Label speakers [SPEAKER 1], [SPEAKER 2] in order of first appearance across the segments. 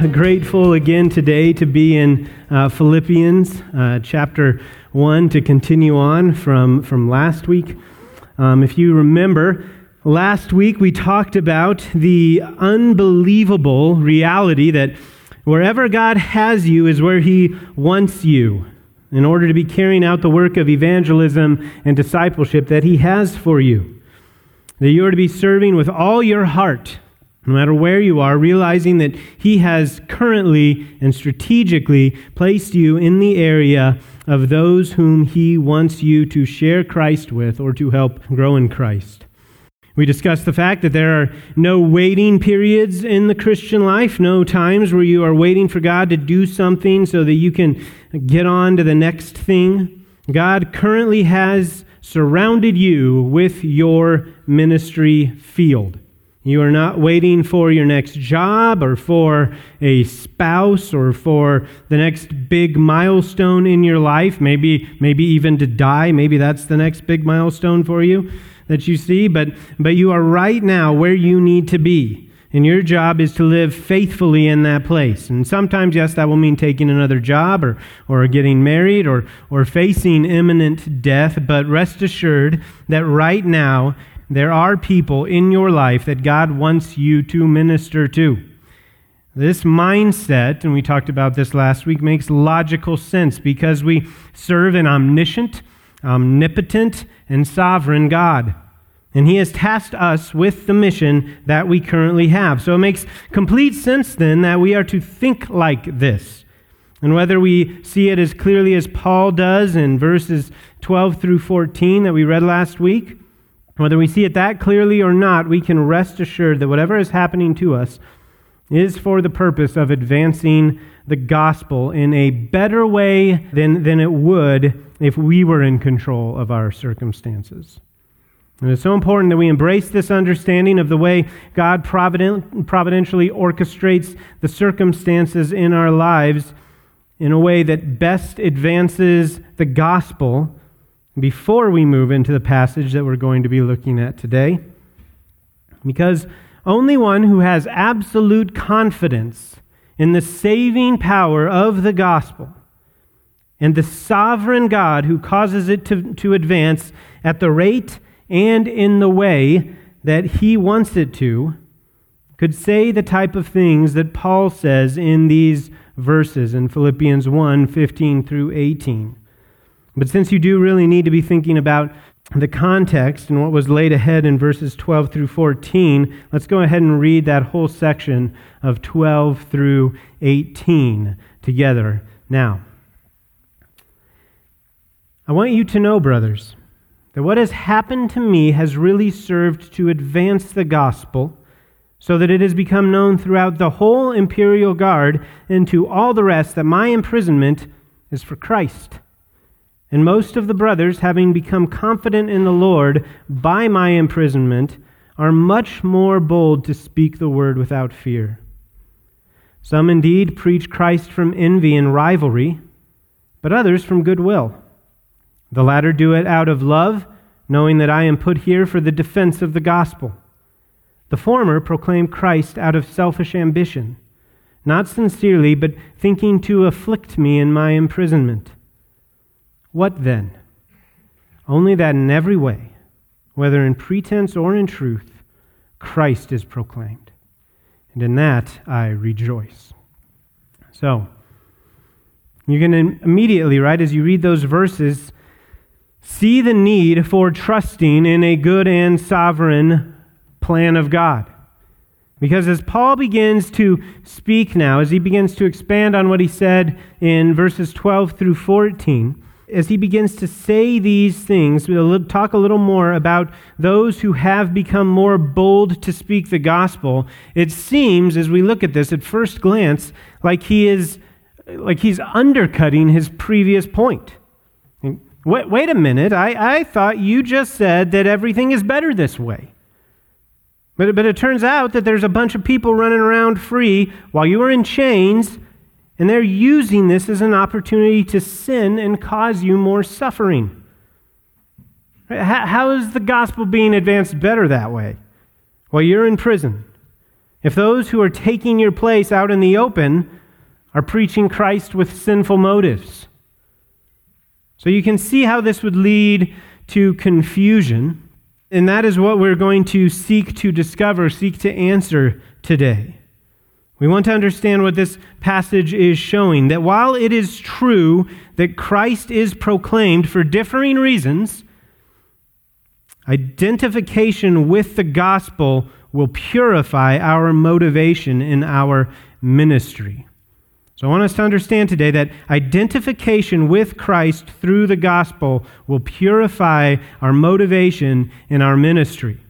[SPEAKER 1] Grateful again today to be in uh, Philippians uh, chapter 1 to continue on from, from last week. Um, if you remember, last week we talked about the unbelievable reality that wherever God has you is where He wants you in order to be carrying out the work of evangelism and discipleship that He has for you. That you are to be serving with all your heart no matter where you are, realizing that He has currently and strategically placed you in the area of those whom He wants you to share Christ with or to help grow in Christ. We discussed the fact that there are no waiting periods in the Christian life, no times where you are waiting for God to do something so that you can get on to the next thing. God currently has surrounded you with your ministry field. You are not waiting for your next job or for a spouse or for the next big milestone in your life, maybe, maybe even to die. Maybe that's the next big milestone for you that you see. But, but you are right now where you need to be. And your job is to live faithfully in that place. And sometimes, yes, that will mean taking another job or, or getting married or, or facing imminent death. But rest assured that right now there are people in your life that God wants you to minister to. This mindset, and we talked about this last week, makes logical sense because we serve an omniscient, omnipotent, and sovereign God. And He has tasked us with the mission that we currently have. So it makes complete sense then that we are to think like this. And whether we see it as clearly as Paul does in verses 12 through 14 that we read last week, whether we see it that clearly or not, we can rest assured that whatever is happening to us is for the purpose of advancing the gospel in a better way than, than it would if we were in control of our circumstances. And it's so important that we embrace this understanding of the way God provident, providentially orchestrates the circumstances in our lives in a way that best advances the gospel before we move into the passage that we're going to be looking at today. Because only one who has absolute confidence in the saving power of the gospel and the sovereign God who causes it to, to advance at the rate and in the way that he wants it to could say the type of things that Paul says in these verses in Philippians 1 15 through 18. But since you do really need to be thinking about the context and what was laid ahead in verses 12 through 14, let's go ahead and read that whole section of 12 through 18 together now. I want you to know, brothers, that what has happened to me has really served to advance the gospel so that it has become known throughout the whole imperial guard and to all the rest that my imprisonment is for Christ. And most of the brothers, having become confident in the Lord by my imprisonment, are much more bold to speak the word without fear. Some indeed preach Christ from envy and rivalry, but others from goodwill. The latter do it out of love, knowing that I am put here for the defense of the gospel. The former proclaim Christ out of selfish ambition, not sincerely, but thinking to afflict me in my imprisonment. What then? Only that in every way, whether in pretense or in truth, Christ is proclaimed. And in that I rejoice. So, you can immediately, right, as you read those verses, see the need for trusting in a good and sovereign plan of God. Because as Paul begins to speak now, as he begins to expand on what he said in verses 12 through 14, as he begins to say these things, we'll talk a little more about those who have become more bold to speak the gospel. It seems, as we look at this at first glance, like he is like he's undercutting his previous point. Wait, wait a minute. I, I thought you just said that everything is better this way. But, but it turns out that there's a bunch of people running around free while you are in chains and they're using this as an opportunity to sin and cause you more suffering. How is the gospel being advanced better that way? Well, you're in prison. if those who are taking your place out in the open are preaching Christ with sinful motives? So you can see how this would lead to confusion, and that is what we're going to seek to discover, seek to answer today. We want to understand what this passage is showing that while it is true that Christ is proclaimed for differing reasons, identification with the gospel will purify our motivation in our ministry. So I want us to understand today that identification with Christ through the gospel will purify our motivation in our ministry.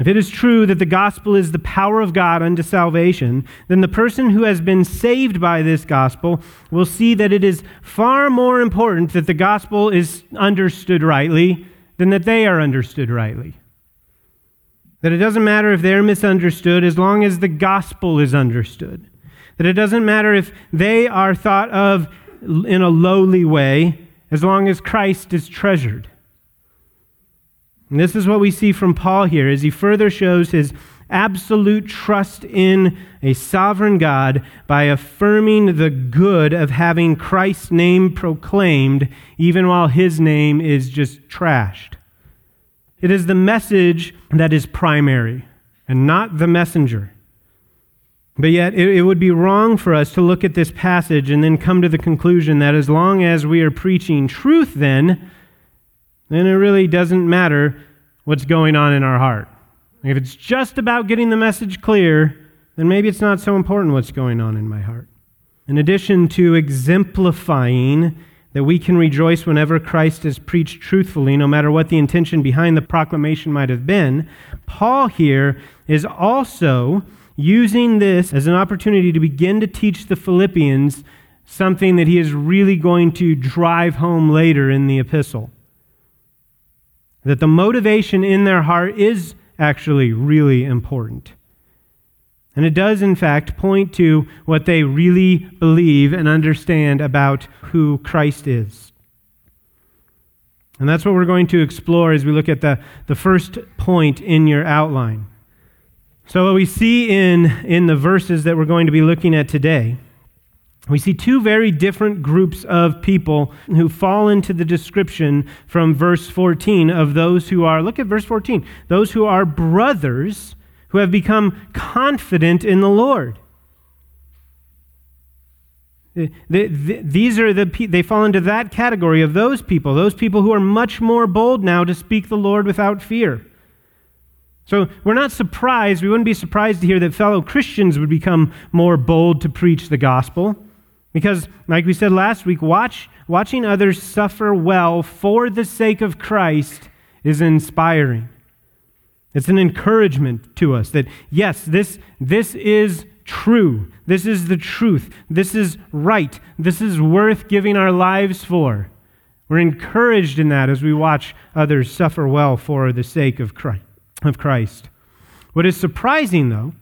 [SPEAKER 1] If it is true that the gospel is the power of God unto salvation, then the person who has been saved by this gospel will see that it is far more important that the gospel is understood rightly than that they are understood rightly. That it doesn't matter if they're misunderstood as long as the gospel is understood. That it doesn't matter if they are thought of in a lowly way as long as Christ is treasured. And this is what we see from Paul here as he further shows his absolute trust in a sovereign God by affirming the good of having Christ's name proclaimed, even while his name is just trashed. It is the message that is primary and not the messenger. But yet, it, it, would be wrong for us to look at this passage and then come to the conclusion that as long as we are preaching truth, then, then it really doesn't matter what's going on in our heart. If it's just about getting the message clear, then maybe it's not so important what's going on in my heart. In addition to exemplifying that we can rejoice whenever Christ is preached truthfully, no matter what the intention behind the proclamation might have been, Paul here is also using this as an opportunity to begin to teach the Philippians something that he is really going to drive home later in the epistle. That the motivation in their heart is actually really important. And it does, in fact, point to what they really believe and understand about who Christ is. And that's what we're going to explore as we look at the, the first point in your outline. So, what we see in, in the verses that we're going to be looking at today, we see two very different groups of people who fall into the description from verse 14 of those who are, look at verse 14, those who are brothers who have become confident in the Lord. These are the they fall into that category of those people, those people who are much more bold now to speak the Lord without fear. So we're not surprised, we wouldn't be surprised to hear that fellow Christians would become more bold to preach the gospel. Because, like we said last week, watch, watching others suffer well for the sake of Christ is inspiring. It's an encouragement to us that, yes, this, this is true. This is the truth. This is right. This is worth giving our lives for. We're encouraged in that as we watch others suffer well for the sake of Christ. Of Christ. What is surprising, though,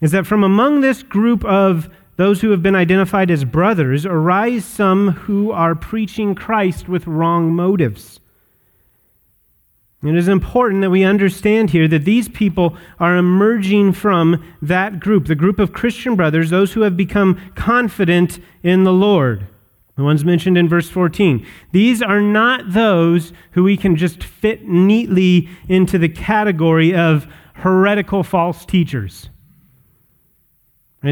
[SPEAKER 1] is that from among this group of those who have been identified as brothers arise some who are preaching Christ with wrong motives. It is important that we understand here that these people are emerging from that group, the group of Christian brothers, those who have become confident in the Lord. The ones mentioned in verse 14. These are not those who we can just fit neatly into the category of heretical false teachers.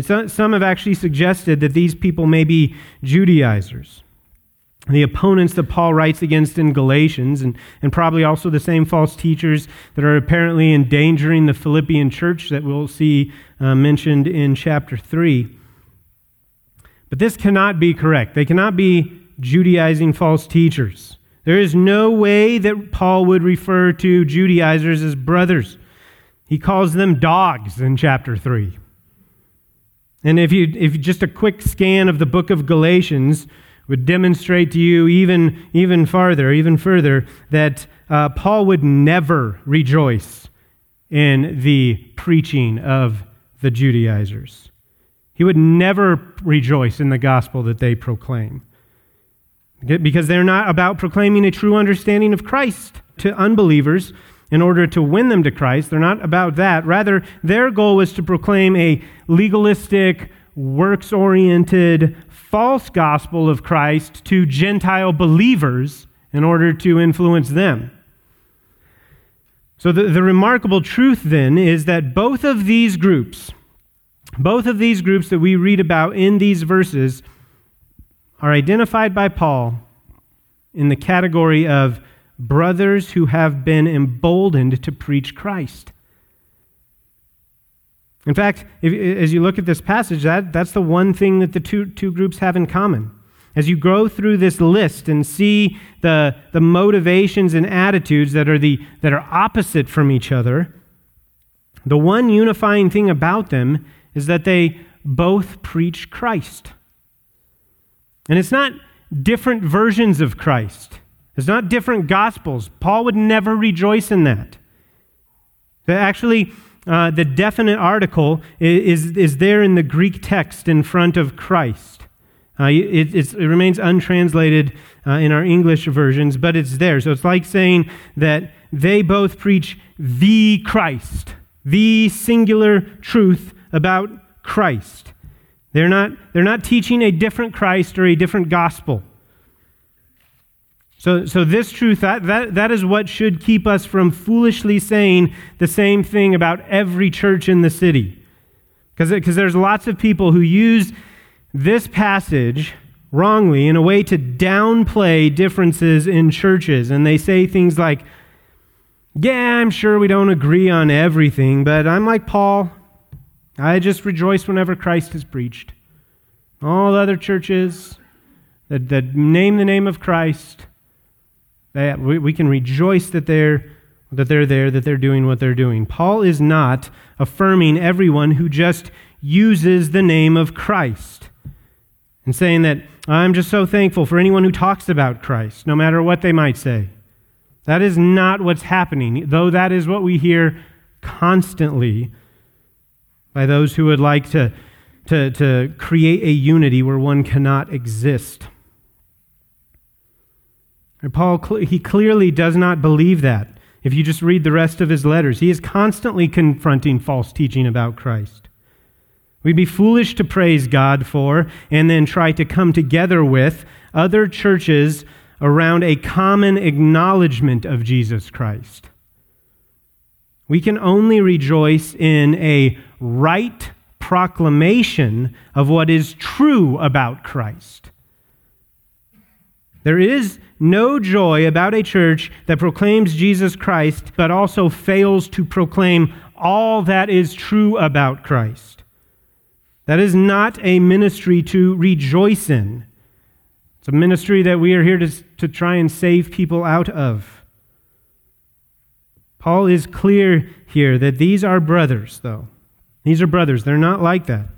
[SPEAKER 1] Some have actually suggested that these people may be Judaizers the opponents that Paul writes against in Galatians, and, and probably also the same false teachers that are apparently endangering the Philippian church that we'll see uh, mentioned in chapter 3. But this cannot be correct. They cannot be Judaizing false teachers. There is no way that Paul would refer to Judaizers as brothers. He calls them dogs in chapter 3. And if you if just a quick scan of the book of Galatians, would demonstrate to you even, even farther, even further, that uh, Paul would never rejoice in the preaching of the Judaizers. He would never rejoice in the gospel that they proclaim. Because they're not about proclaiming a true understanding of Christ to unbelievers, in order to win them to Christ. They're not about that. Rather, their goal was to proclaim a legalistic, works oriented, false gospel of Christ to Gentile believers in order to influence them. So, the, the remarkable truth then is that both of these groups, both of these groups that we read about in these verses, are identified by Paul in the category of brothers who have been emboldened to preach Christ. In fact, if, as you look at this passage, that, that's the one thing that the two, two groups have in common. As you go through this list and see the, the motivations and attitudes that are, the, that are opposite from each other, the one unifying thing about them is that they both preach Christ. And it's not different versions of Christ. It's not different gospels. Paul would never rejoice in that. Actually, uh, the definite article is, is there in the Greek text in front of Christ. Uh, it, it, remains untranslated uh, in our English versions, but it's there. So it's like saying that they both preach the Christ, the singular truth about Christ. They're not, they're not teaching a different Christ or a different gospel. So, so this truth, that, that, that is what should keep us from foolishly saying the same thing about every church in the city. Because there's lots of people who use this passage wrongly in a way to downplay differences in churches. And they say things like, yeah, I'm sure we don't agree on everything, but I'm like Paul. I just rejoice whenever Christ is preached. All the other churches that, that name the name of Christ, that we, we can rejoice that they're, that they're there, that they're doing what they're doing. Paul is not affirming everyone who just uses the name of Christ and saying that I'm just so thankful for anyone who talks about Christ, no matter what they might say. That is not what's happening, though that is what we hear constantly by those who would like to, to, to create a unity where one cannot exist. And Paul, he clearly does not believe that. If you just read the rest of his letters, he is constantly confronting false teaching about Christ. We'd be foolish to praise God for and then try to come together with other churches around a common acknowledgement of Jesus Christ. We can only rejoice in a right proclamation of what is true about Christ. There is no joy about a church that proclaims Jesus Christ, but also fails to proclaim all that is true about Christ. That is not a ministry to rejoice in. It's a ministry that we are here to, to try and save people out of. Paul is clear here that these are brothers, though. These are brothers. They're not like that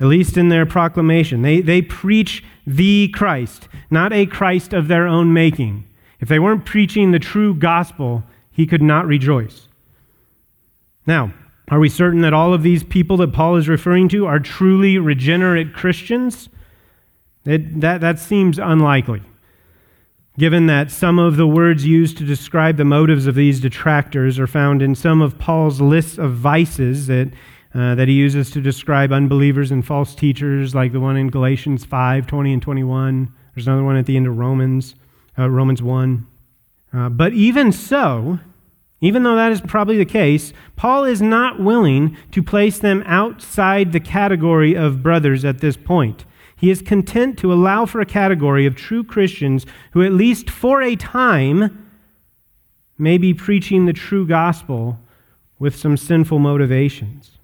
[SPEAKER 1] at least in their proclamation. They, they preach the Christ, not a Christ of their own making. If they weren't preaching the true gospel, he could not rejoice. Now, are we certain that all of these people that Paul is referring to are truly regenerate Christians? It, that, that seems unlikely, given that some of the words used to describe the motives of these detractors are found in some of Paul's lists of vices that uh, that he uses to describe unbelievers and false teachers, like the one in Galatians 5 20 and 21. There's another one at the end of Romans, uh, Romans 1. Uh, but even so, even though that is probably the case, Paul is not willing to place them outside the category of brothers at this point. He is content to allow for a category of true Christians who, at least for a time, may be preaching the true gospel with some sinful motivations.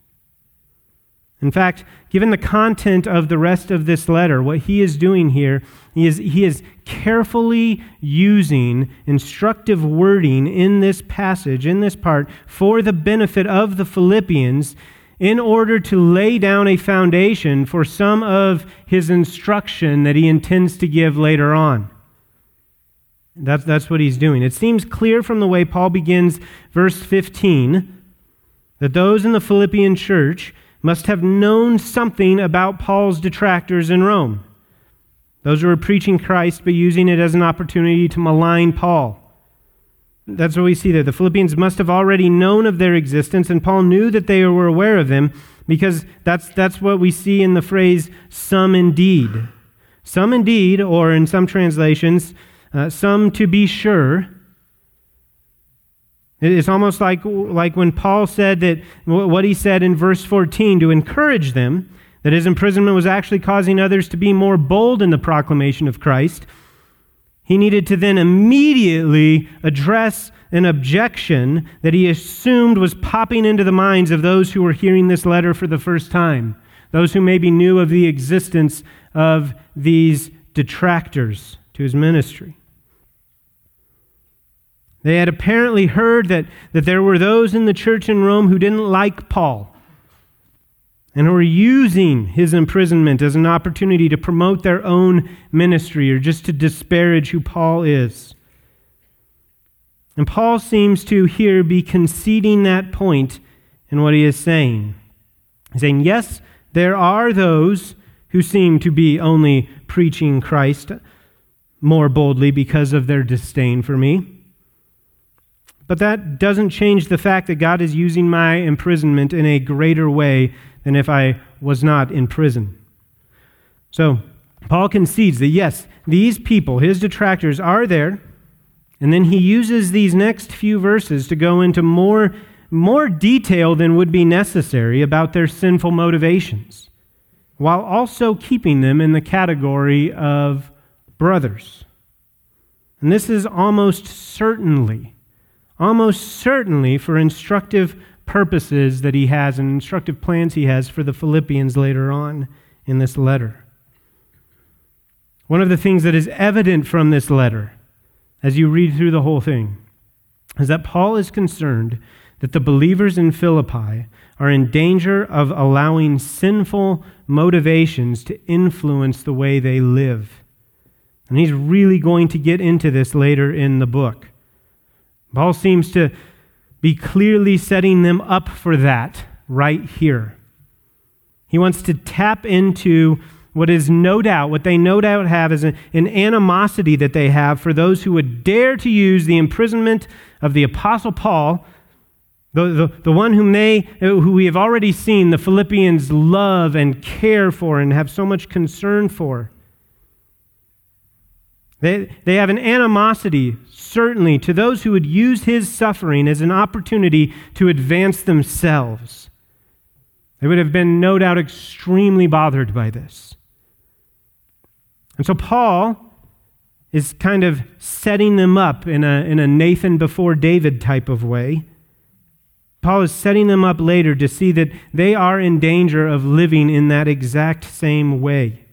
[SPEAKER 1] In fact, given the content of the rest of this letter, what he is doing here, he is, he is carefully using instructive wording in this passage, in this part, for the benefit of the Philippians in order to lay down a foundation for some of his instruction that he intends to give later on. That's, that's what he's doing. It seems clear from the way Paul begins verse 15 that those in the Philippian church must have known something about Paul's detractors in Rome. Those who were preaching Christ but using it as an opportunity to malign Paul. That's what we see there. The Philippians must have already known of their existence, and Paul knew that they were aware of them because that's, that's what we see in the phrase, some indeed. Some indeed, or in some translations, uh, some to be sure. It's almost like, like when Paul said that what he said in verse 14 to encourage them, that his imprisonment was actually causing others to be more bold in the proclamation of Christ. He needed to then immediately address an objection that he assumed was popping into the minds of those who were hearing this letter for the first time, those who maybe knew of the existence of these detractors to his ministry. They had apparently heard that, that there were those in the church in Rome who didn't like Paul and who were using his imprisonment as an opportunity to promote their own ministry or just to disparage who Paul is. And Paul seems to here be conceding that point in what he is saying. He's saying, yes, there are those who seem to be only preaching Christ more boldly because of their disdain for me. But that doesn't change the fact that God is using my imprisonment in a greater way than if I was not in prison. So, Paul concedes that yes, these people, his detractors, are there. And then he uses these next few verses to go into more, more detail than would be necessary about their sinful motivations, while also keeping them in the category of brothers. And this is almost certainly, almost certainly for instructive purposes that he has and instructive plans he has for the Philippians later on in this letter. One of the things that is evident from this letter, as you read through the whole thing, is that Paul is concerned that the believers in Philippi are in danger of allowing sinful motivations to influence the way they live. And he's really going to get into this later in the book. Paul seems to be clearly setting them up for that right here. He wants to tap into what is no doubt, what they no doubt have is an, an, animosity that they have for those who would dare to use the imprisonment of the Apostle Paul, the, the, the one whom they, who we have already seen the Philippians love and care for and have so much concern for. They, they have an animosity certainly to those who would use his suffering as an opportunity to advance themselves. They would have been, no doubt, extremely bothered by this. And so Paul is kind of setting them up in a, in a Nathan before David type of way. Paul is setting them up later to see that they are in danger of living in that exact same way.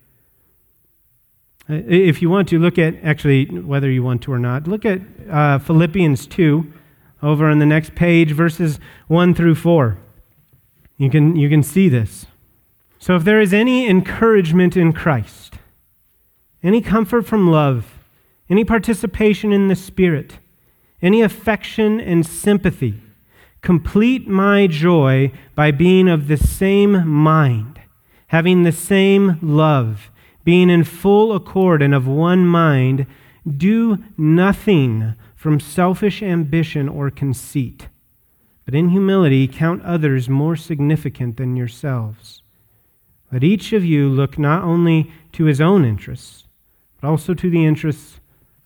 [SPEAKER 1] If you want to, look at, actually, whether you want to or not, look at uh, Philippians 2 over on the next page, verses 1 through 4. You can, you can see this. So, if there is any encouragement in Christ, any comfort from love, any participation in the Spirit, any affection and sympathy, complete my joy by being of the same mind, having the same love being in full accord and of one mind, do nothing from selfish ambition or conceit, but in humility count others more significant than yourselves. Let each of you look not only to his own interests, but also to the interests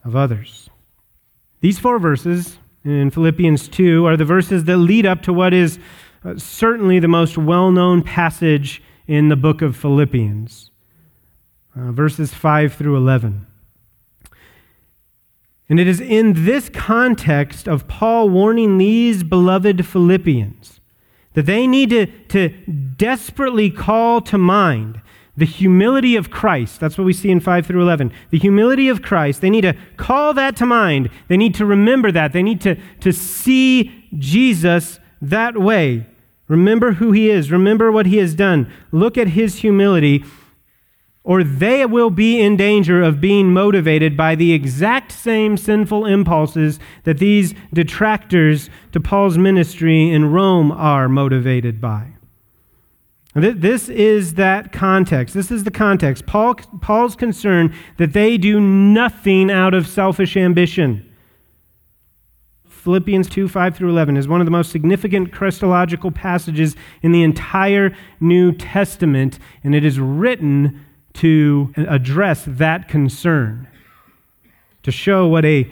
[SPEAKER 1] of others. These four verses in Philippians 2 are the verses that lead up to what is uh, certainly the most well known passage in the book of Philippians uh, verses 5 through 11. And it is in this context of Paul warning these beloved Philippians that they need to, to desperately call to mind the humility of Christ. That's what we see in 5 through 11. The humility of Christ. They need to call that to mind. They need to remember that. They need to, to see Jesus that way. Remember who he is. Remember what he has done. Look at his humility or they will be in danger of being motivated by the exact same sinful impulses that these detractors to Paul's ministry in Rome are motivated by. This is that context. This is the context. Paul, Paul's concern that they do nothing out of selfish ambition. Philippians 2 5 through 11 is one of the most significant Christological passages in the entire New Testament, and it is written to address that concern, to show what a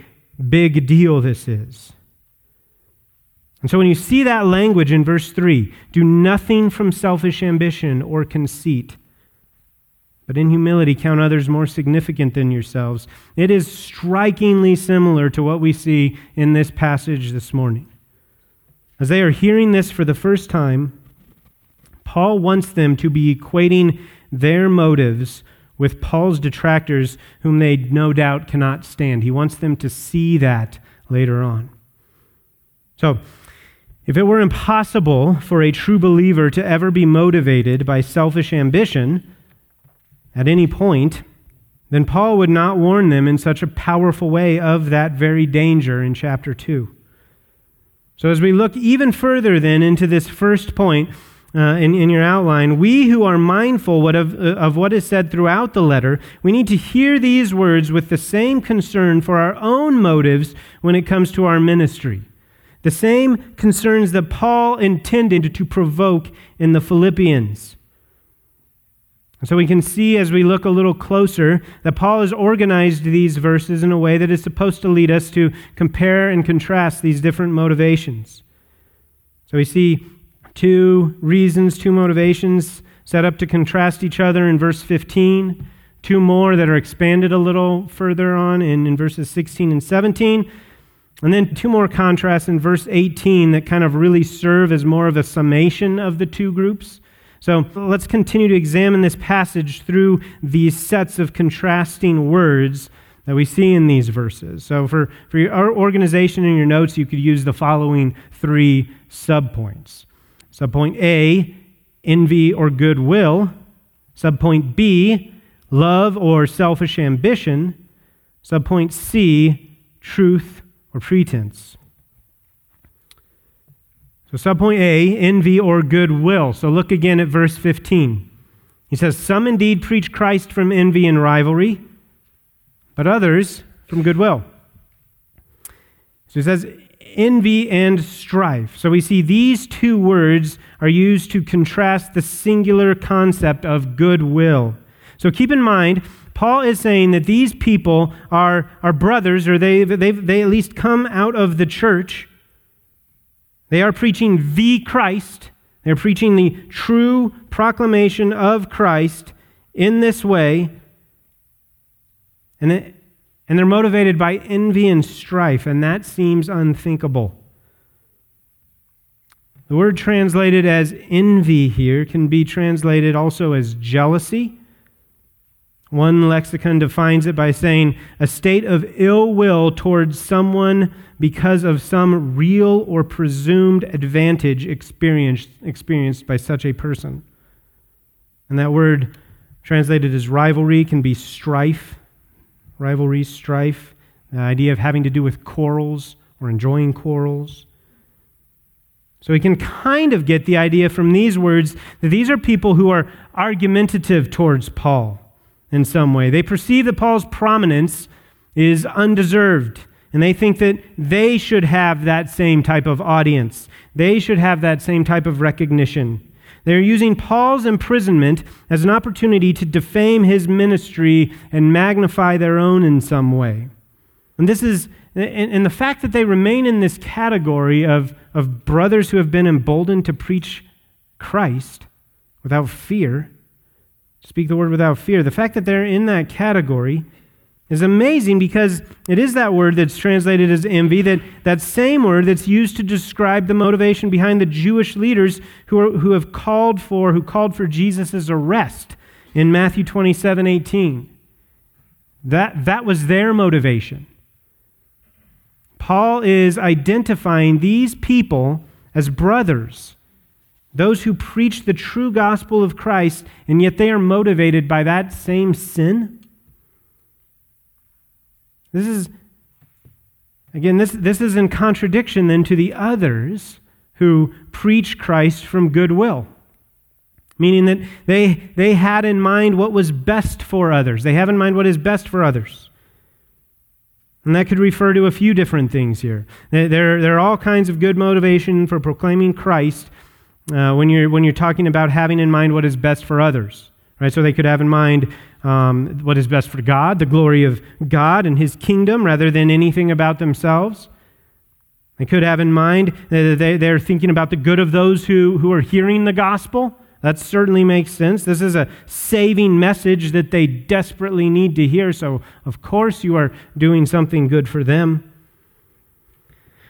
[SPEAKER 1] big deal this is. And so when you see that language in verse 3, do nothing from selfish ambition or conceit but in humility count others more significant than yourselves. It is strikingly similar to what we see in this passage this morning. As they are hearing this for the first time, Paul wants them to be equating their motives with Paul's detractors, whom they no doubt cannot stand. He wants them to see that later on. So, if it were impossible for a true believer to ever be motivated by selfish ambition, at any point, then Paul would not warn them in such a powerful way of that very danger in chapter 2. So, as we look even further then into this first point uh, in, in your outline, we who are mindful what of, uh, of what is said throughout the letter, we need to hear these words with the same concern for our own motives when it comes to our ministry. The same concerns that Paul intended to provoke in the Philippians. So we can see as we look a little closer that Paul has organized these verses in a way that is supposed to lead us to compare and contrast these different motivations. So we see two reasons, two motivations set up to contrast each other in verse 15, two more that are expanded a little further on in, in verses 16 and 17. And then two more contrasts in verse 18 that kind of really serve as more of a summation of the two groups. So let's continue to examine this passage through these sets of contrasting words that we see in these verses. So for, for your organization in your notes, you could use the following three subpoints. Subpoint A, envy or goodwill. Subpoint B, love or selfish ambition. Subpoint C, truth or pretense. So, subpoint A, envy or goodwill. So, look again at verse 15. He says, Some indeed preach Christ from envy and rivalry, but others from goodwill. So, he says, envy and strife. So, we see these two words are used to contrast the singular concept of goodwill. So, keep in mind, Paul is saying that these people are, are brothers, or they, they, they at least come out of the church they are preaching the Christ. They're preaching the true proclamation of Christ in this way. And, and they're motivated by envy and strife, and that seems unthinkable. The word translated as envy here can be translated also as jealousy one lexicon defines it by saying a state of ill will towards someone because of some real or presumed advantage experienced, experienced by such a person. And that word translated as rivalry can be strife, rivalry, strife, the idea of having to do with quarrels or enjoying quarrels. So we can kind of get the idea from these words that these are people who are argumentative towards Paul in some way. They perceive that Paul's prominence is undeserved, and they think that they should have that same type of audience. They should have that same type of recognition. They're using Paul's imprisonment as an opportunity to defame his ministry and magnify their own in some way. And this is, and the fact that they remain in this category of, of brothers who have been emboldened to preach Christ without fear speak the word without fear. The fact that they're in that category is amazing because it is that word that's translated as envy, that, that same word that's used to describe the motivation behind the Jewish leaders who, are, who have called for, who called for Jesus' arrest in Matthew 27 18. That, that was their motivation. Paul is identifying these people as brothers those who preach the true gospel of Christ, and yet they are motivated by that same sin? This is, again, this, this is in contradiction then to the others who preach Christ from goodwill. Meaning that they, they had in mind what was best for others. They have in mind what is best for others. And that could refer to a few different things here. There, there are all kinds of good motivation for proclaiming Christ uh, when, you're, when you're talking about having in mind what is best for others. Right? So they could have in mind um, what is best for God, the glory of God and His kingdom, rather than anything about themselves. They could have in mind that they, they're thinking about the good of those who, who are hearing the gospel. That certainly makes sense. This is a saving message that they desperately need to hear, so of course you are doing something good for them.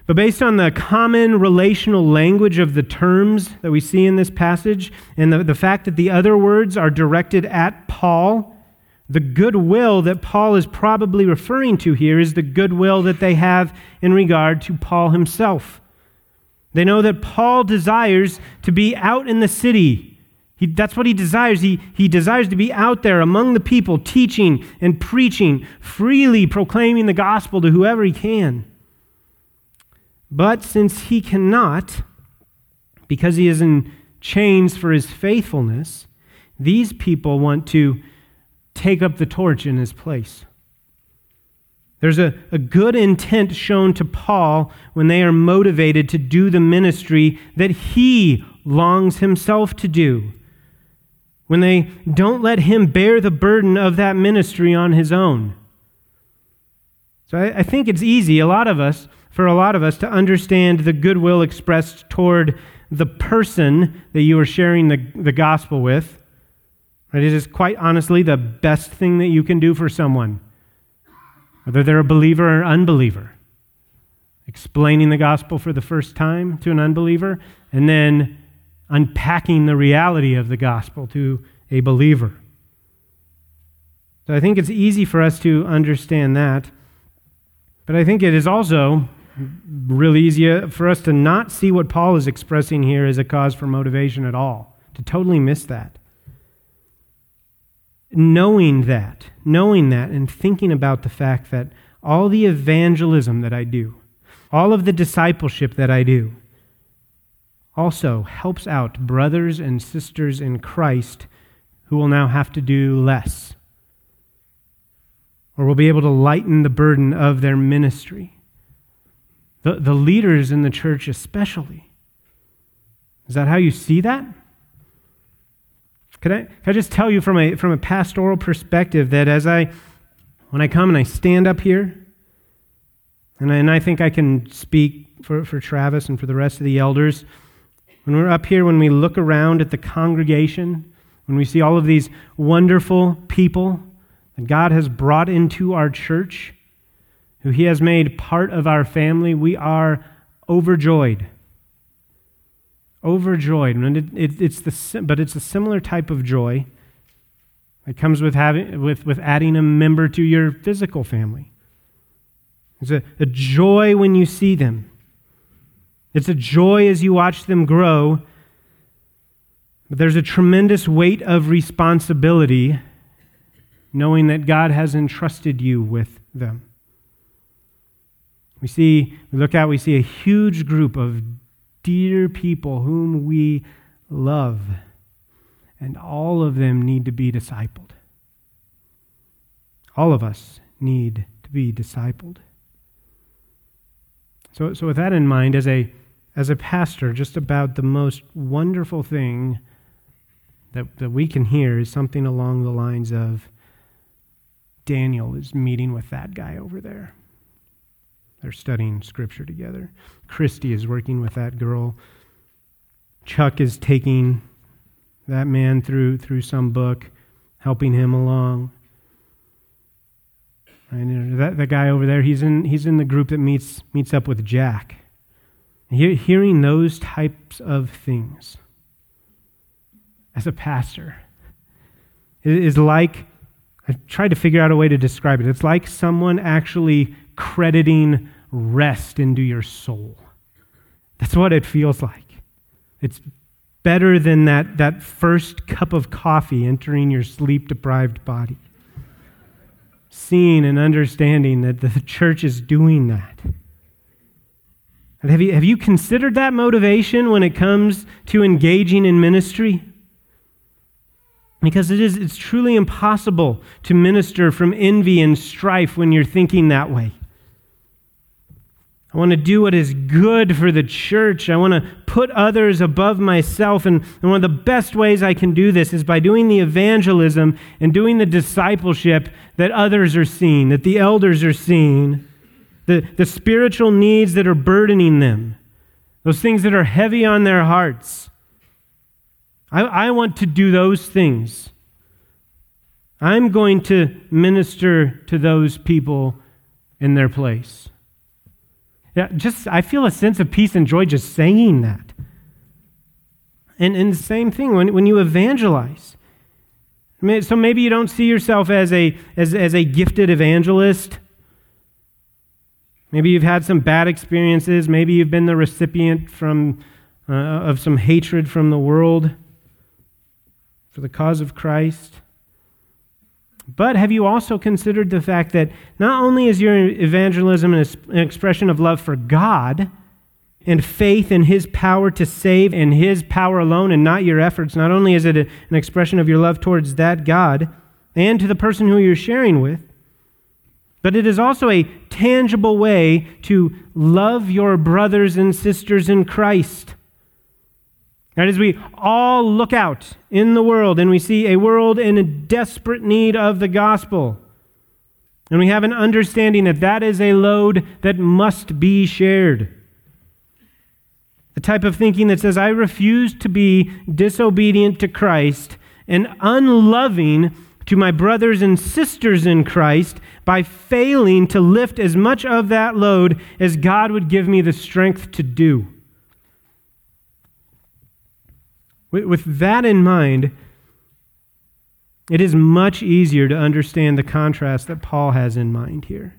[SPEAKER 1] But based on the common relational language of the terms that we see in this passage, and the, the fact that the other words are directed at Paul, the goodwill that Paul is probably referring to here is the goodwill that they have in regard to Paul himself. They know that Paul desires to be out in the city. He, that's what he desires. He, he desires to be out there among the people, teaching and preaching, freely proclaiming the gospel to whoever he can. But since he cannot, because he is in chains for his faithfulness, these people want to take up the torch in his place. There's a, a good intent shown to Paul when they are motivated to do the ministry that he longs himself to do. When they don't let him bear the burden of that ministry on his own. So I, I think it's easy, a lot of us, for a lot of us, to understand the goodwill expressed toward the person that you are sharing the, the gospel with. Right? It is quite honestly the best thing that you can do for someone, whether they're a believer or unbeliever. Explaining the gospel for the first time to an unbeliever, and then unpacking the reality of the gospel to a believer. So I think it's easy for us to understand that. But I think it is also really easy for us to not see what Paul is expressing here as a cause for motivation at all, to totally miss that knowing that, knowing that, and thinking about the fact that all the evangelism that I do, all of the discipleship that I do, also helps out brothers and sisters in Christ who will now have to do less or will be able to lighten the burden of their ministry. The, the leaders in the church, especially. Is that how you see that? Can I, could I just tell you from a, from a pastoral perspective that as I, when I come and I stand up here, and I, and I think I can speak for, for Travis and for the rest of the elders, when we're up here, when we look around at the congregation, when we see all of these wonderful people that God has brought into our church, who He has made part of our family, we are overjoyed overjoyed. And it, it, it's the, but it's a similar type of joy that comes with, having, with, with adding a member to your physical family. It's a, a joy when you see them. It's a joy as you watch them grow. But there's a tremendous weight of responsibility knowing that God has entrusted you with them. We see, we look out, we see a huge group of dear people whom we love. And all of them need to be discipled. All of us need to be discipled. So, so with that in mind, as a, as a pastor, just about the most wonderful thing that, that we can hear is something along the lines of Daniel is meeting with that guy over there. They're studying scripture together. Christy is working with that girl. Chuck is taking that man through through some book, helping him along. And that, that guy over there, he's in, he's in the group that meets, meets up with Jack. He, hearing those types of things as a pastor is like, I've tried to figure out a way to describe it. It's like someone actually crediting rest into your soul. That's what it feels like. It's better than that, that first cup of coffee entering your sleep deprived body. Seeing and understanding that the church is doing that. Have you, have you considered that motivation when it comes to engaging in ministry? Because it is, it's truly impossible to minister from envy and strife when you're thinking that way. I want to do what is good for the church. I want to put others above myself. And, and one of the best ways I can do this is by doing the evangelism and doing the discipleship that others are seeing, that the elders are seeing, the, the spiritual needs that are burdening them, those things that are heavy on their hearts. I, I want to do those things. I'm going to minister to those people in their place. Yeah, just I feel a sense of peace and joy just saying that. And, and the same thing when, when you evangelize. So maybe you don't see yourself as a, as, as a gifted evangelist. Maybe you've had some bad experiences. Maybe you've been the recipient from, uh, of some hatred from the world for the cause of Christ. But have you also considered the fact that not only is your evangelism an expression of love for God and faith in His power to save and His power alone and not your efforts, not only is it an expression of your love towards that God and to the person who you're sharing with, but it is also a tangible way to love your brothers and sisters in Christ. That as we all look out in the world and we see a world in a desperate need of the gospel, and we have an understanding that that is a load that must be shared. The type of thinking that says, I refuse to be disobedient to Christ and unloving to my brothers and sisters in Christ by failing to lift as much of that load as God would give me the strength to do. With that in mind, it is much easier to understand the contrast that Paul has in mind here.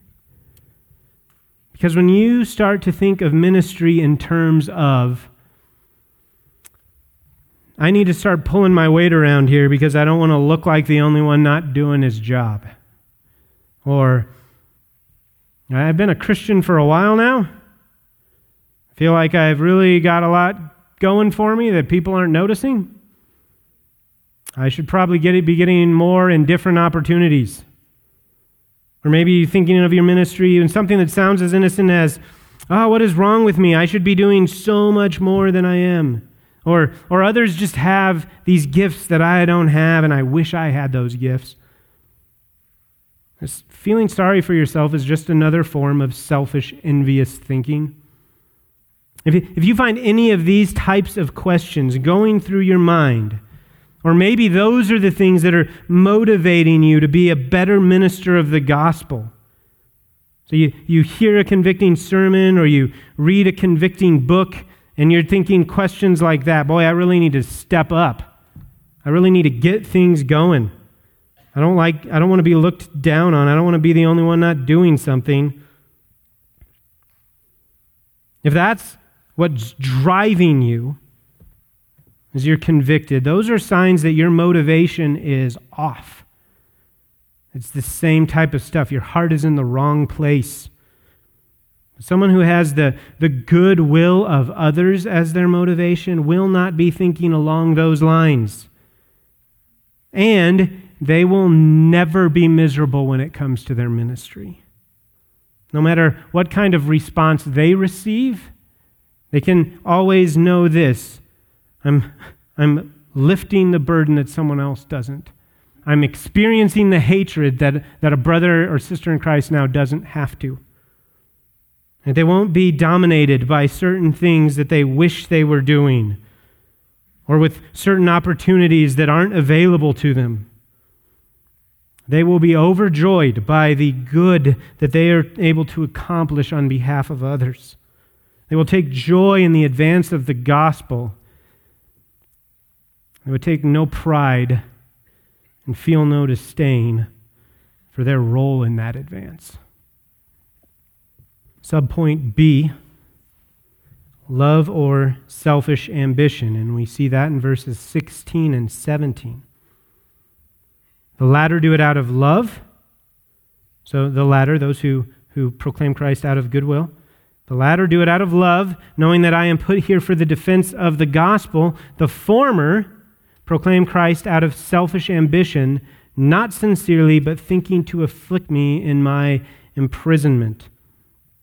[SPEAKER 1] Because when you start to think of ministry in terms of, I need to start pulling my weight around here because I don't want to look like the only one not doing his job. Or, I've been a Christian for a while now. I feel like I've really got a lot going for me that people aren't noticing? I should probably get be getting more and different opportunities. Or maybe thinking of your ministry and something that sounds as innocent as, oh, what is wrong with me? I should be doing so much more than I am. Or, or others just have these gifts that I don't have, and I wish I had those gifts. This feeling sorry for yourself is just another form of selfish, envious thinking. If you, if you find any of these types of questions going through your mind, or maybe those are the things that are motivating you to be a better minister of the gospel. So you, you hear a convicting sermon or you read a convicting book and you're thinking questions like that boy, I really need to step up. I really need to get things going. I don't like I don't want to be looked down on. I don't want to be the only one not doing something. If that's what's driving you as you're convicted, those are signs that your motivation is off. It's the same type of stuff. Your heart is in the wrong place. Someone who has the, the good will of others as their motivation will not be thinking along those lines. And they will never be miserable when it comes to their ministry. No matter what kind of response they receive, they can always know this I'm, I'm lifting the burden that someone else doesn't. I'm experiencing the hatred that, that a brother or sister in Christ now doesn't have to. And they won't be dominated by certain things that they wish they were doing or with certain opportunities that aren't available to them. They will be overjoyed by the good that they are able to accomplish on behalf of others. They will take joy in the advance of the gospel. They would take no pride and feel no disdain for their role in that advance. Subpoint B love or selfish ambition. And we see that in verses 16 and 17. The latter do it out of love. So the latter, those who, who proclaim Christ out of goodwill. The latter do it out of love, knowing that I am put here for the defense of the gospel. The former proclaim Christ out of selfish ambition, not sincerely, but thinking to afflict me in my imprisonment.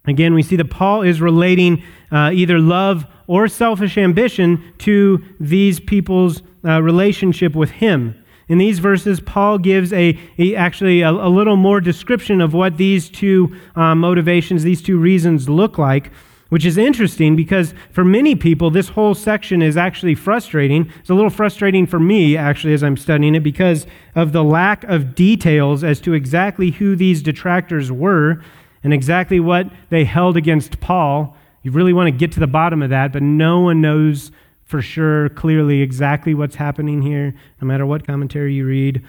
[SPEAKER 1] Again, we see that Paul is relating uh, either love or selfish ambition to these people's uh, relationship with him. In these verses, Paul gives a, a actually a, a, little more description of what these two uh, motivations, these two reasons look like, which is interesting because for many people, this whole section is actually frustrating. It's a little frustrating for me, actually, as I'm studying it, because of the lack of details as to exactly who these detractors were and exactly what they held against Paul. You really want to get to the bottom of that, but no one knows for sure clearly exactly what's happening here, no matter what commentary you read.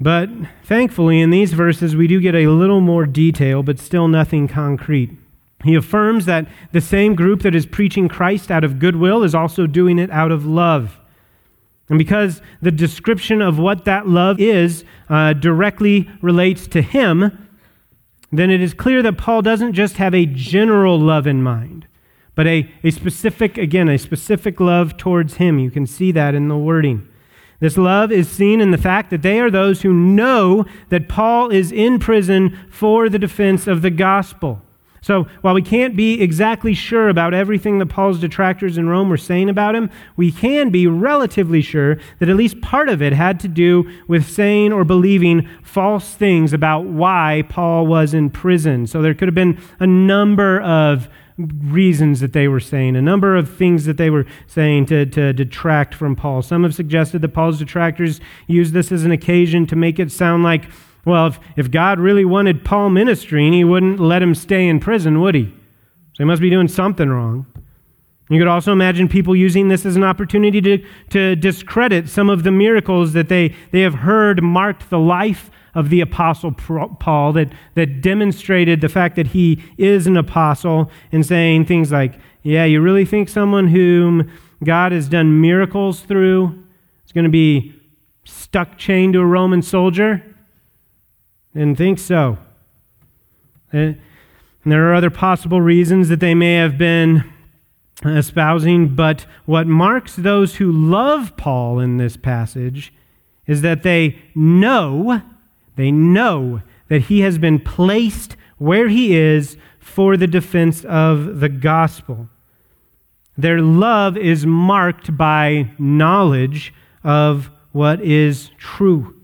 [SPEAKER 1] But thankfully, in these verses, we do get a little more detail, but still nothing concrete. He affirms that the same group that is preaching Christ out of goodwill is also doing it out of love. And because the description of what that love is uh, directly relates to him, then it is clear that Paul doesn't just have a general love in mind but a, a specific, again, a specific love towards him. You can see that in the wording. This love is seen in the fact that they are those who know that Paul is in prison for the defense of the gospel. So, while we can't be exactly sure about everything that Paul's detractors in Rome were saying about him, we can be relatively sure that at least part of it had to do with saying or believing false things about why Paul was in prison. So, there could have been a number of reasons that they were saying, a number of things that they were saying to, to detract from Paul. Some have suggested that Paul's detractors used this as an occasion to make it sound like, well, if, if God really wanted Paul ministering, he wouldn't let him stay in prison, would he? So he must be doing something wrong. You could also imagine people using this as an opportunity to, to discredit some of the miracles that they, they have heard marked the life of the Apostle Paul that, that demonstrated the fact that he is an apostle and saying things like, Yeah, you really think someone whom God has done miracles through is going to be stuck chained to a Roman soldier? Didn't think so. And there are other possible reasons that they may have been espousing, but what marks those who love Paul in this passage is that they know they know that he has been placed where he is for the defense of the gospel. Their love is marked by knowledge of what is true.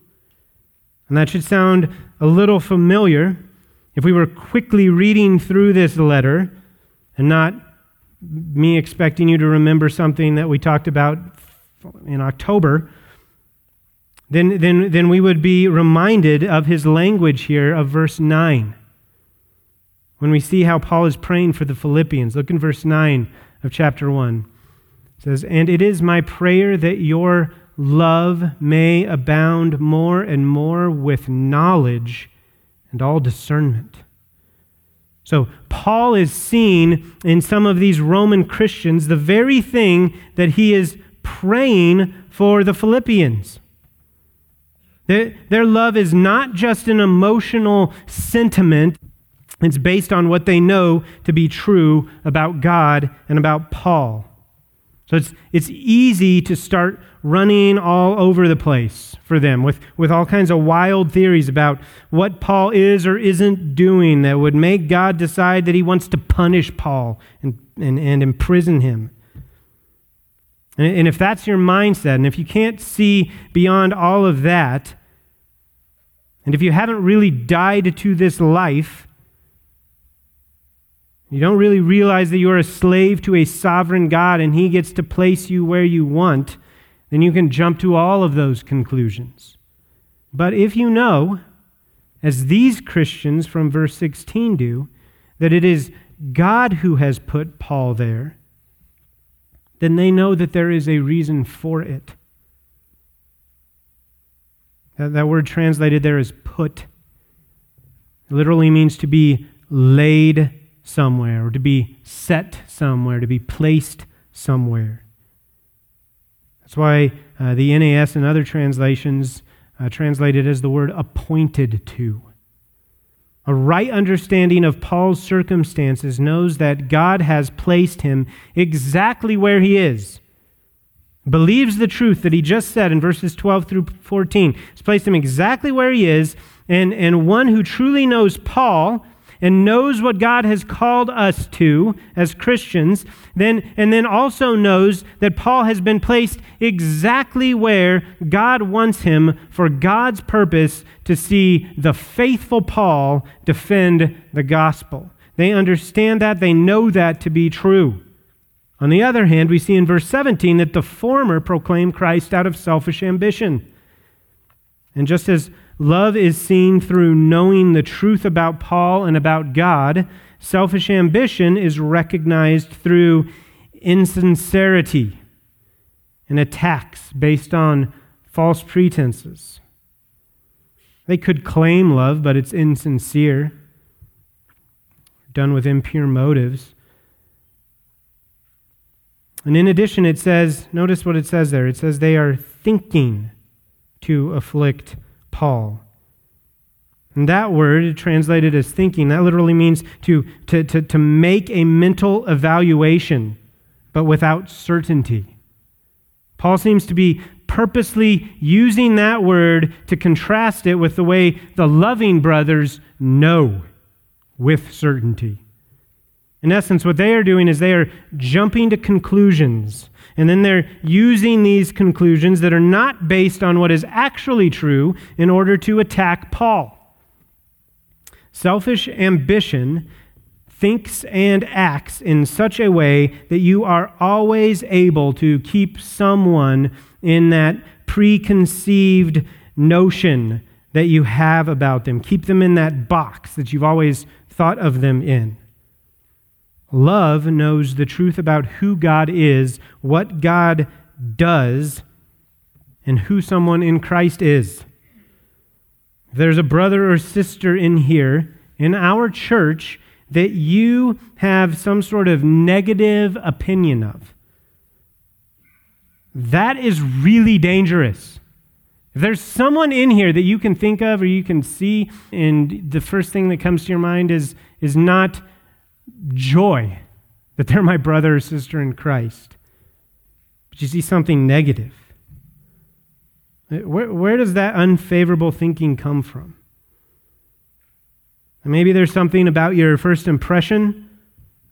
[SPEAKER 1] And that should sound a little familiar if we were quickly reading through this letter and not me expecting you to remember something that we talked about in October then, then, then we would be reminded of his language here of verse 9. When we see how Paul is praying for the Philippians, look in verse 9 of chapter 1. It says, And it is my prayer that your love may abound more and more with knowledge and all discernment. So, Paul is seeing in some of these Roman Christians the very thing that he is praying for the Philippians. Their, their love is not just an emotional sentiment, it's based on what they know to be true about God and about Paul. So it's, it's easy to start running all over the place for them with, with all kinds of wild theories about what Paul is or isn't doing that would make God decide that he wants to punish Paul and, and, and imprison him. And if that's your mindset, and if you can't see beyond all of that, and if you haven't really died to this life, you don't really realize that you're a slave to a sovereign God and He gets to place you where you want, then you can jump to all of those conclusions. But if you know, as these Christians from verse 16 do, that it is God who has put Paul there, then they know that there is a reason for it. That, that word translated there is put. It literally means to be laid somewhere, or to be set somewhere, to be placed somewhere. That's why uh, the NAS and other translations uh, translated as the word appointed to. A right understanding of Paul's circumstances knows that God has placed him exactly where he is. Believes the truth that he just said in verses 12 through 14. He's placed him exactly where he is, and, and one who truly knows Paul and knows what God has called us to as Christians, then, and then also knows that Paul has been placed exactly where God wants him for God's purpose to see the faithful Paul defend the gospel. They understand that, they know that to be true. On the other hand, we see in verse 17 that the former proclaim Christ out of selfish ambition. And just as love is seen through knowing the truth about Paul and about God, selfish ambition is recognized through insincerity and attacks based on false pretenses. They could claim love, but it's insincere, done with impure motives. And in addition, it says, notice what it says there. It says they are thinking to afflict Paul. And that word, translated as thinking, that literally means to, to, to, to make a mental evaluation, but without certainty. Paul seems to be purposely using that word to contrast it with the way the loving brothers know with certainty. In essence, what they are doing is they are jumping to conclusions. And then they're using these conclusions that are not based on what is actually true in order to attack Paul. Selfish ambition thinks and acts in such a way that you are always able to keep someone in that preconceived notion that you have about them. Keep them in that box that you've always thought of them in. Love knows the truth about who God is, what God does, and who someone in Christ is. There's a brother or sister in here, in our church, that you have some sort of negative opinion of, that is really dangerous. If there's someone in here that you can think of or you can see, and the first thing that comes to your mind is, is not joy that they're my brother or sister in Christ. But you see something negative. Where, where does that unfavorable thinking come from? Maybe there's something about your first impression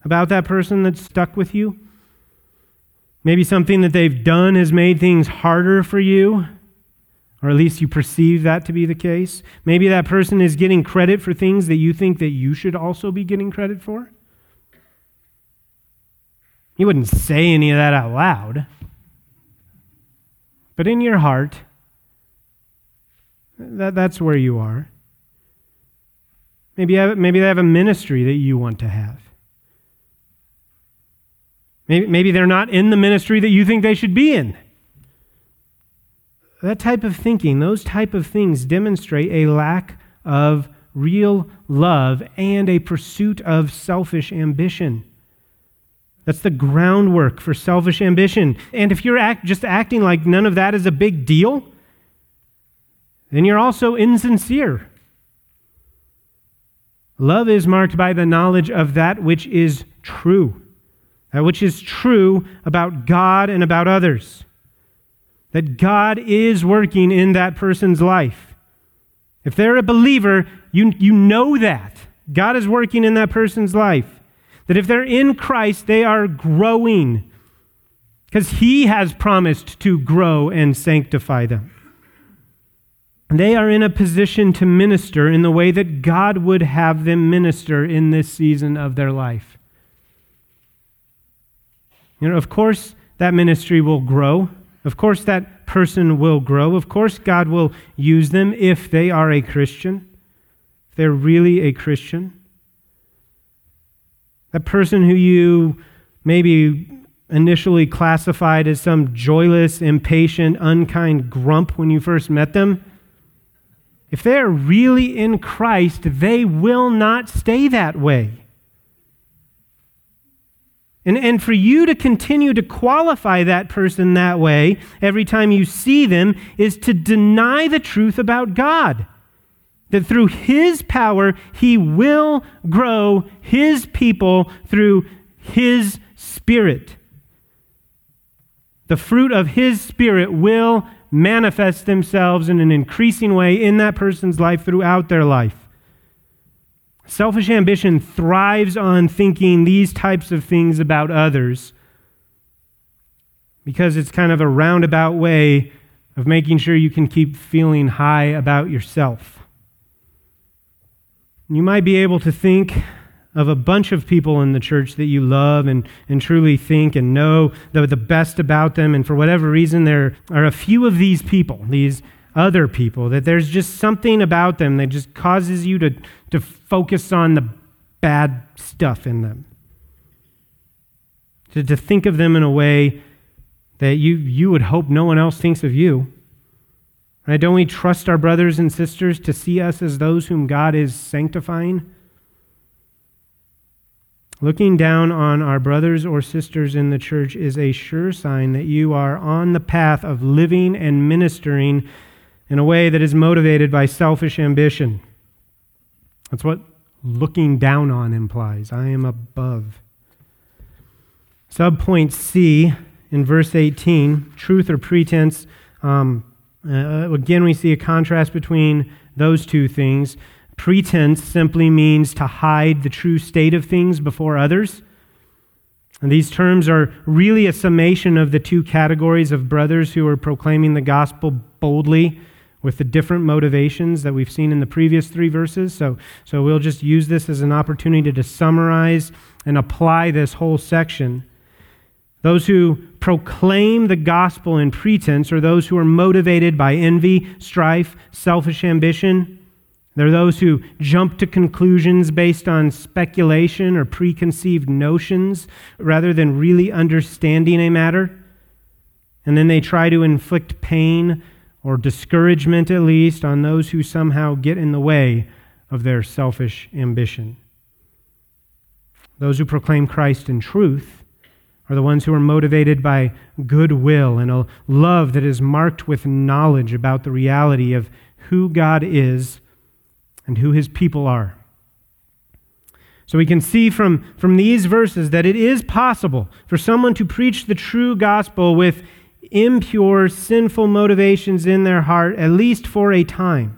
[SPEAKER 1] about that person that's stuck with you. Maybe something that they've done has made things harder for you, or at least you perceive that to be the case. Maybe that person is getting credit for things that you think that you should also be getting credit for. You wouldn't say any of that out loud. But in your heart, that, that's where you are. Maybe, maybe they have a ministry that you want to have. Maybe, maybe they're not in the ministry that you think they should be in. That type of thinking, those type of things demonstrate a lack of real love and a pursuit of selfish ambition. That's the groundwork for selfish ambition. And if you're act, just acting like none of that is a big deal, then you're also insincere. Love is marked by the knowledge of that which is true, that which is true about God and about others. That God is working in that person's life. If they're a believer, you, you know that. God is working in that person's life. That if they're in Christ, they are growing because He has promised to grow and sanctify them. They are in a position to minister in the way that God would have them minister in this season of their life. You know, of course, that ministry will grow. Of course, that person will grow. Of course, God will use them if they are a Christian, if they're really a Christian. That person who you maybe initially classified as some joyless, impatient, unkind grump when you first met them, if they're really in Christ, they will not stay that way. And, and for you to continue to qualify that person that way every time you see them is to deny the truth about God that through his power, he will grow his people through his spirit. The fruit of his spirit will manifest themselves in an increasing way in that person's life throughout their life. Selfish ambition thrives on thinking these types of things about others because it's kind of a roundabout way of making sure you can keep feeling high about yourself. You might be able to think of a bunch of people in the church that you love and, and truly think and know the, the best about them, and for whatever reason, there are a few of these people, these other people, that there's just something about them that just causes you to, to focus on the bad stuff in them. To, to think of them in a way that you, you would hope no one else thinks of you. Right? Don't we trust our brothers and sisters to see us as those whom God is sanctifying? Looking down on our brothers or sisters in the church is a sure sign that you are on the path of living and ministering in a way that is motivated by selfish ambition. That's what looking down on implies. I am above. Subpoint C in verse 18 truth or pretense. Um, uh, again, we see a contrast between those two things. Pretense simply means to hide the true state of things before others. And these terms are really a summation of the two categories of brothers who are proclaiming the gospel boldly with the different motivations that we've seen in the previous three verses. So, so we'll just use this as an opportunity to summarize and apply this whole section. Those who proclaim the gospel in pretense are those who are motivated by envy, strife, selfish ambition. They're those who jump to conclusions based on speculation or preconceived notions rather than really understanding a matter. And then they try to inflict pain or discouragement, at least, on those who somehow get in the way of their selfish ambition. Those who proclaim Christ in truth are the ones who are motivated by goodwill and a love that is marked with knowledge about the reality of who God is and who his people are. So we can see from, from these verses that it is possible for someone to preach the true gospel with impure, sinful motivations in their heart, at least for a time.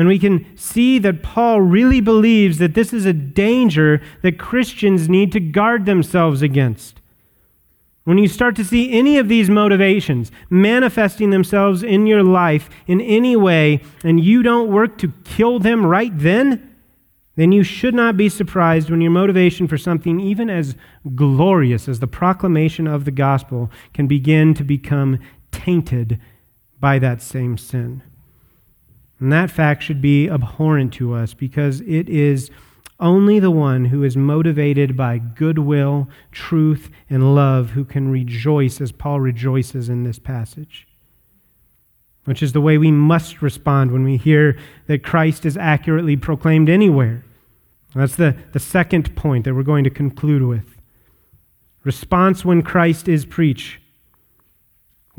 [SPEAKER 1] And we can see that Paul really believes that this is a danger that Christians need to guard themselves against. When you start to see any of these motivations manifesting themselves in your life in any way, and you don't work to kill them right then, then you should not be surprised when your motivation for something even as glorious as the proclamation of the gospel can begin to become tainted by that same sin. And that fact should be abhorrent to us because it is only the one who is motivated by goodwill, truth, and love who can rejoice as Paul rejoices in this passage. Which is the way we must respond when we hear that Christ is accurately proclaimed anywhere. That's the, the second point that we're going to conclude with. Response when Christ is preached.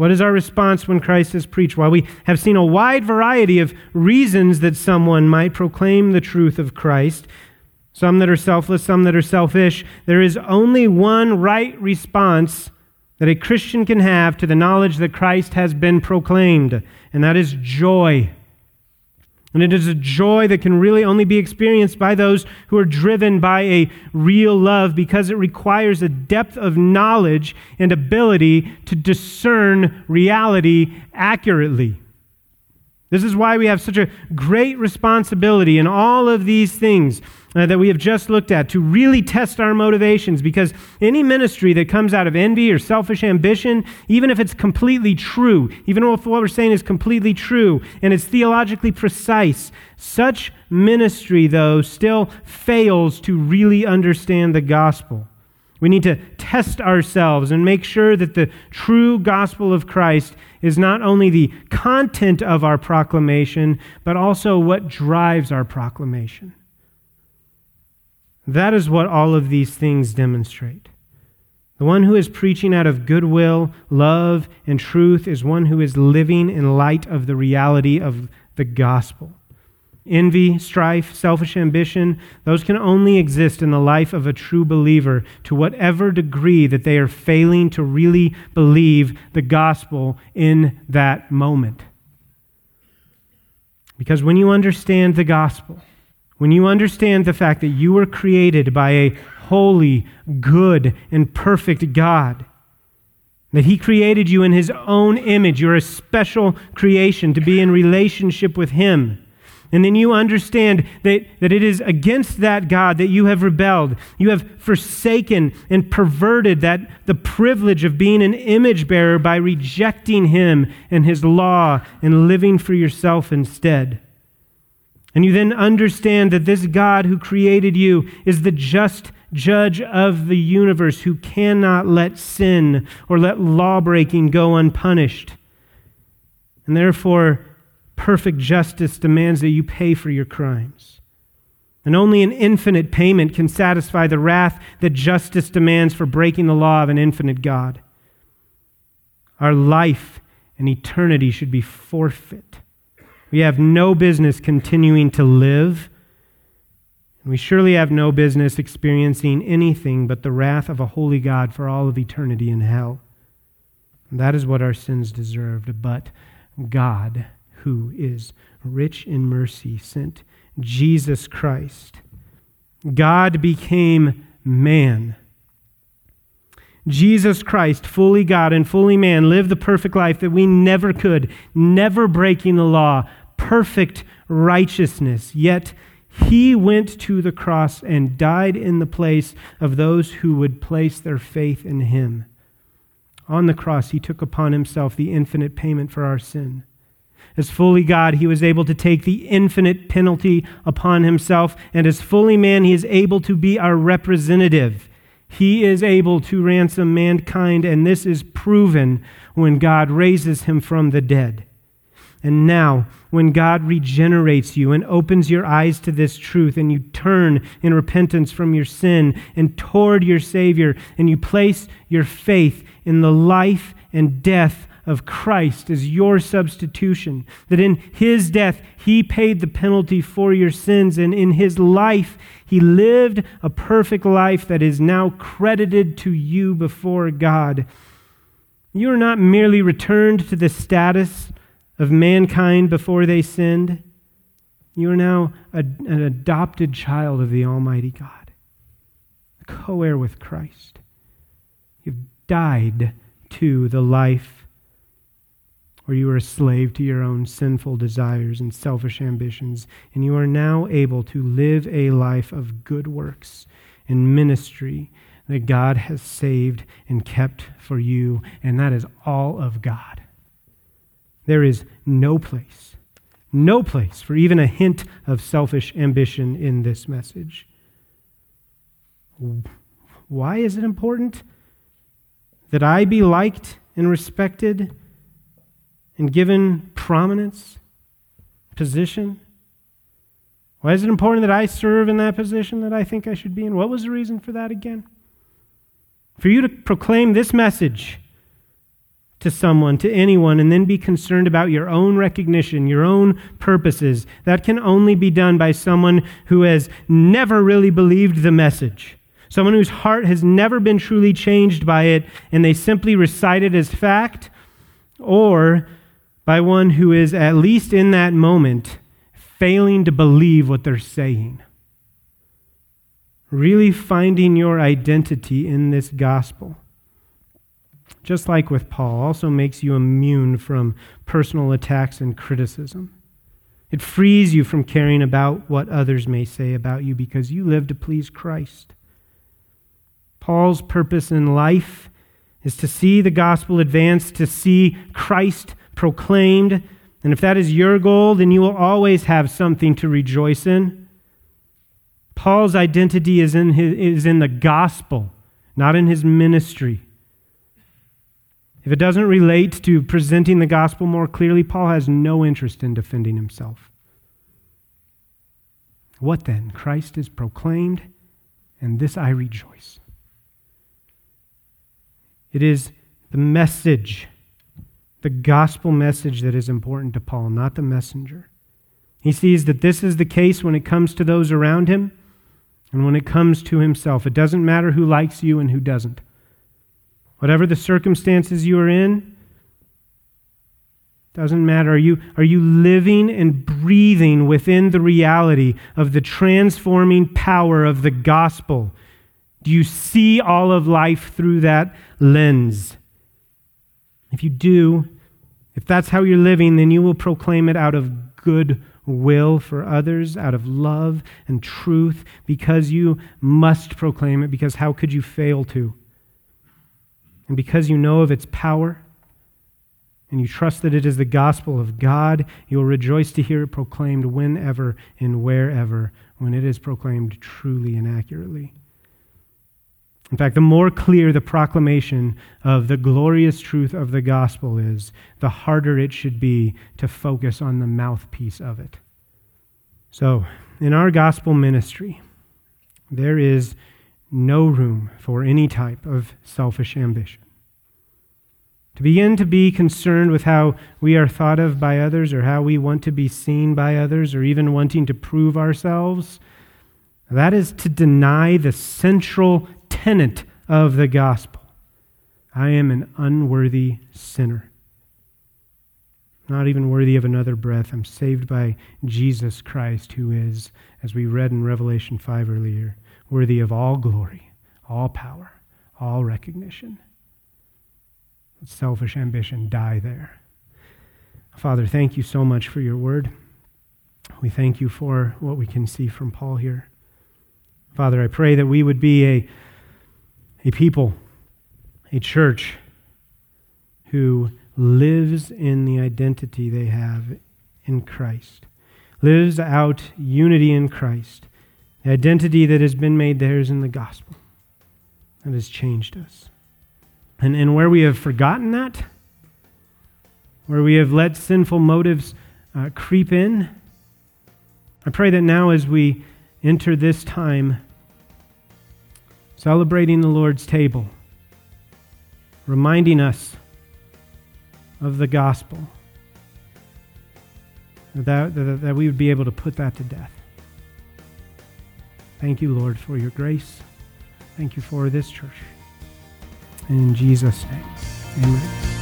[SPEAKER 1] What is our response when Christ is preached? While we have seen a wide variety of reasons that someone might proclaim the truth of Christ, some that are selfless, some that are selfish. There is only one right response that a Christian can have to the knowledge that Christ has been proclaimed, and that is joy. And it is a joy that can really only be experienced by those who are driven by a real love because it requires a depth of knowledge and ability to discern reality accurately. This is why we have such a great responsibility in all of these things uh, that we have just looked at to really test our motivations because any ministry that comes out of envy or selfish ambition, even if it's completely true, even if what we're saying is completely true and it's theologically precise, such ministry, though, still fails to really understand the gospel. We need to test ourselves and make sure that the true gospel of Christ is not only the content of our proclamation, but also what drives our proclamation. That is what all of these things demonstrate. The one who is preaching out of goodwill, love, and truth is one who is living in light of the reality of the gospel. Envy, strife, selfish ambition, those can only exist in the life of a true believer to whatever degree that they are failing to really believe the gospel in that moment. Because when you understand the gospel, when you understand the fact that you were created by a holy, good, and perfect God, that He created you in His own image, you're a special creation to be in relationship with Him. And then you understand that, that it is against that God that you have rebelled. You have forsaken and perverted that the privilege of being an image bearer by rejecting him and his law and living for yourself instead. And you then understand that this God who created you is the just judge of the universe who cannot let sin or let lawbreaking go unpunished. And therefore, perfect justice demands that you pay for your crimes. And only an infinite payment can satisfy the wrath that justice demands for breaking the law of an infinite God. Our life and eternity should be forfeit. We have no business continuing to live. And we surely have no business experiencing anything but the wrath of a holy God for all of eternity in hell. And that is what our sins deserved. But God who is rich in mercy, sent Jesus Christ. God became man. Jesus Christ, fully God and fully man, lived the perfect life that we never could, never breaking the law, perfect righteousness. Yet he went to the cross and died in the place of those who would place their faith in him. On the cross, he took upon himself the infinite payment for our sin. As fully God, he was able to take the infinite penalty upon himself, and as fully man, he is able to be our representative. He is able to ransom mankind, and this is proven when God raises him from the dead. And now, when God regenerates you and opens your eyes to this truth, and you turn in repentance from your sin and toward your Savior, and you place your faith in the life and death of Christ as your substitution, that in his death he paid the penalty for your sins, and in his life he lived a perfect life that is now credited to you before God. You are not merely returned to the status of mankind before they sinned. You are now a, an adopted child of the Almighty God, co heir with Christ. You've died to the life you were a slave to your own sinful desires and selfish ambitions, and you are now able to live a life of good works and ministry that God has saved and kept for you, and that is all of God. There is no place, no place for even a hint of selfish ambition in this message. Why is it important that I be liked and respected? And given prominence, position? Why is it important that I serve in that position that I think I should be in? What was the reason for that again? For you to proclaim this message to someone, to anyone, and then be concerned about your own recognition, your own purposes, that can only be done by someone who has never really believed the message. Someone whose heart has never been truly changed by it, and they simply recite it as fact, or by one who is, at least in that moment, failing to believe what they're saying. Really finding your identity in this gospel, just like with Paul, also makes you immune from personal attacks and criticism. It frees you from caring about what others may say about you because you live to please Christ. Paul's purpose in life is to see the gospel advance, to see Christ proclaimed. And if that is your goal, then you will always have something to rejoice in. Paul's identity is in, his, is in the gospel, not in his ministry. If it doesn't relate to presenting the gospel more clearly, Paul has no interest in defending himself. What then? Christ is proclaimed, and this I rejoice. It is the message the gospel message that is important to Paul, not the messenger. He sees that this is the case when it comes to those around him and when it comes to himself. It doesn't matter who likes you and who doesn't. Whatever the circumstances you are in, Doesn't matter. Are you, are you living and breathing within the reality of the transforming power of the gospel? Do you see all of life through that lens? If you do, if that's how you're living, then you will proclaim it out of good will for others, out of love and truth, because you must proclaim it, because how could you fail to? And because you know of its power, and you trust that it is the gospel of God, you will rejoice to hear it proclaimed whenever and wherever, when it is proclaimed truly and accurately. In fact, the more clear the proclamation of the glorious truth of the gospel is, the harder it should be to focus on the mouthpiece of it. So, in our gospel ministry, there is no room for any type of selfish ambition. To begin to be concerned with how we are thought of by others or how we want to be seen by others or even wanting to prove ourselves, that is to deny the central tenet of the gospel. I am an unworthy sinner. Not even worthy of another breath. I'm saved by Jesus Christ, who is, as we read in Revelation 5 earlier, worthy of all glory, all power, all recognition selfish ambition die there. Father, thank you so much for your word. We thank you for what we can see from Paul here. Father, I pray that we would be a, a people, a church who lives in the identity they have in Christ, lives out unity in Christ, the identity that has been made theirs in the gospel that has changed us. And, and where we have forgotten that, where we have let sinful motives uh, creep in, I pray that now as we enter this time celebrating the Lord's table, reminding us of the gospel, that, that, that we would be able to put that to death. Thank you, Lord, for your grace. Thank you for this church. In Jesus' name, amen.